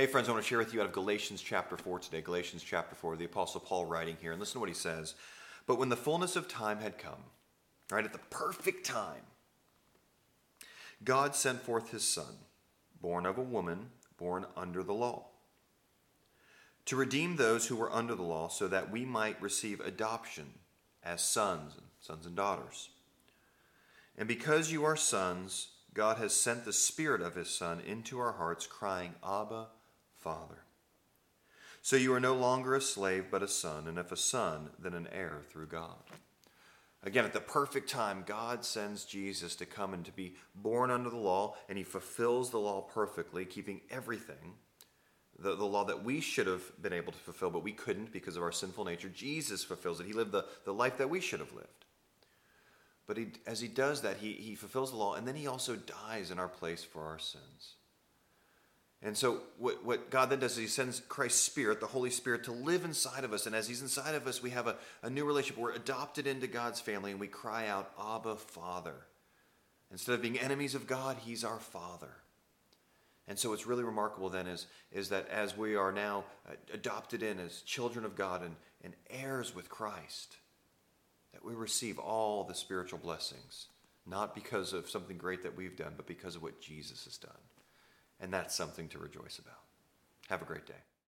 Hey, friends, I want to share with you out of Galatians chapter 4 today. Galatians chapter 4, the Apostle Paul writing here. And listen to what he says. But when the fullness of time had come, right, at the perfect time, God sent forth his Son, born of a woman, born under the law, to redeem those who were under the law, so that we might receive adoption as sons and sons and daughters. And because you are sons, God has sent the Spirit of His Son into our hearts, crying, Abba, Father. So you are no longer a slave, but a son, and if a son, then an heir through God. Again, at the perfect time, God sends Jesus to come and to be born under the law, and he fulfills the law perfectly, keeping everything. The, the law that we should have been able to fulfill, but we couldn't because of our sinful nature. Jesus fulfills it. He lived the, the life that we should have lived. But he, as he does that, he, he fulfills the law, and then he also dies in our place for our sins. And so, what, what God then does is He sends Christ's Spirit, the Holy Spirit, to live inside of us. And as He's inside of us, we have a, a new relationship. We're adopted into God's family, and we cry out, Abba, Father. Instead of being enemies of God, He's our Father. And so, what's really remarkable then is, is that as we are now uh, adopted in as children of God and, and heirs with Christ, that we receive all the spiritual blessings, not because of something great that we've done, but because of what Jesus has done. And that's something to rejoice about. Have a great day.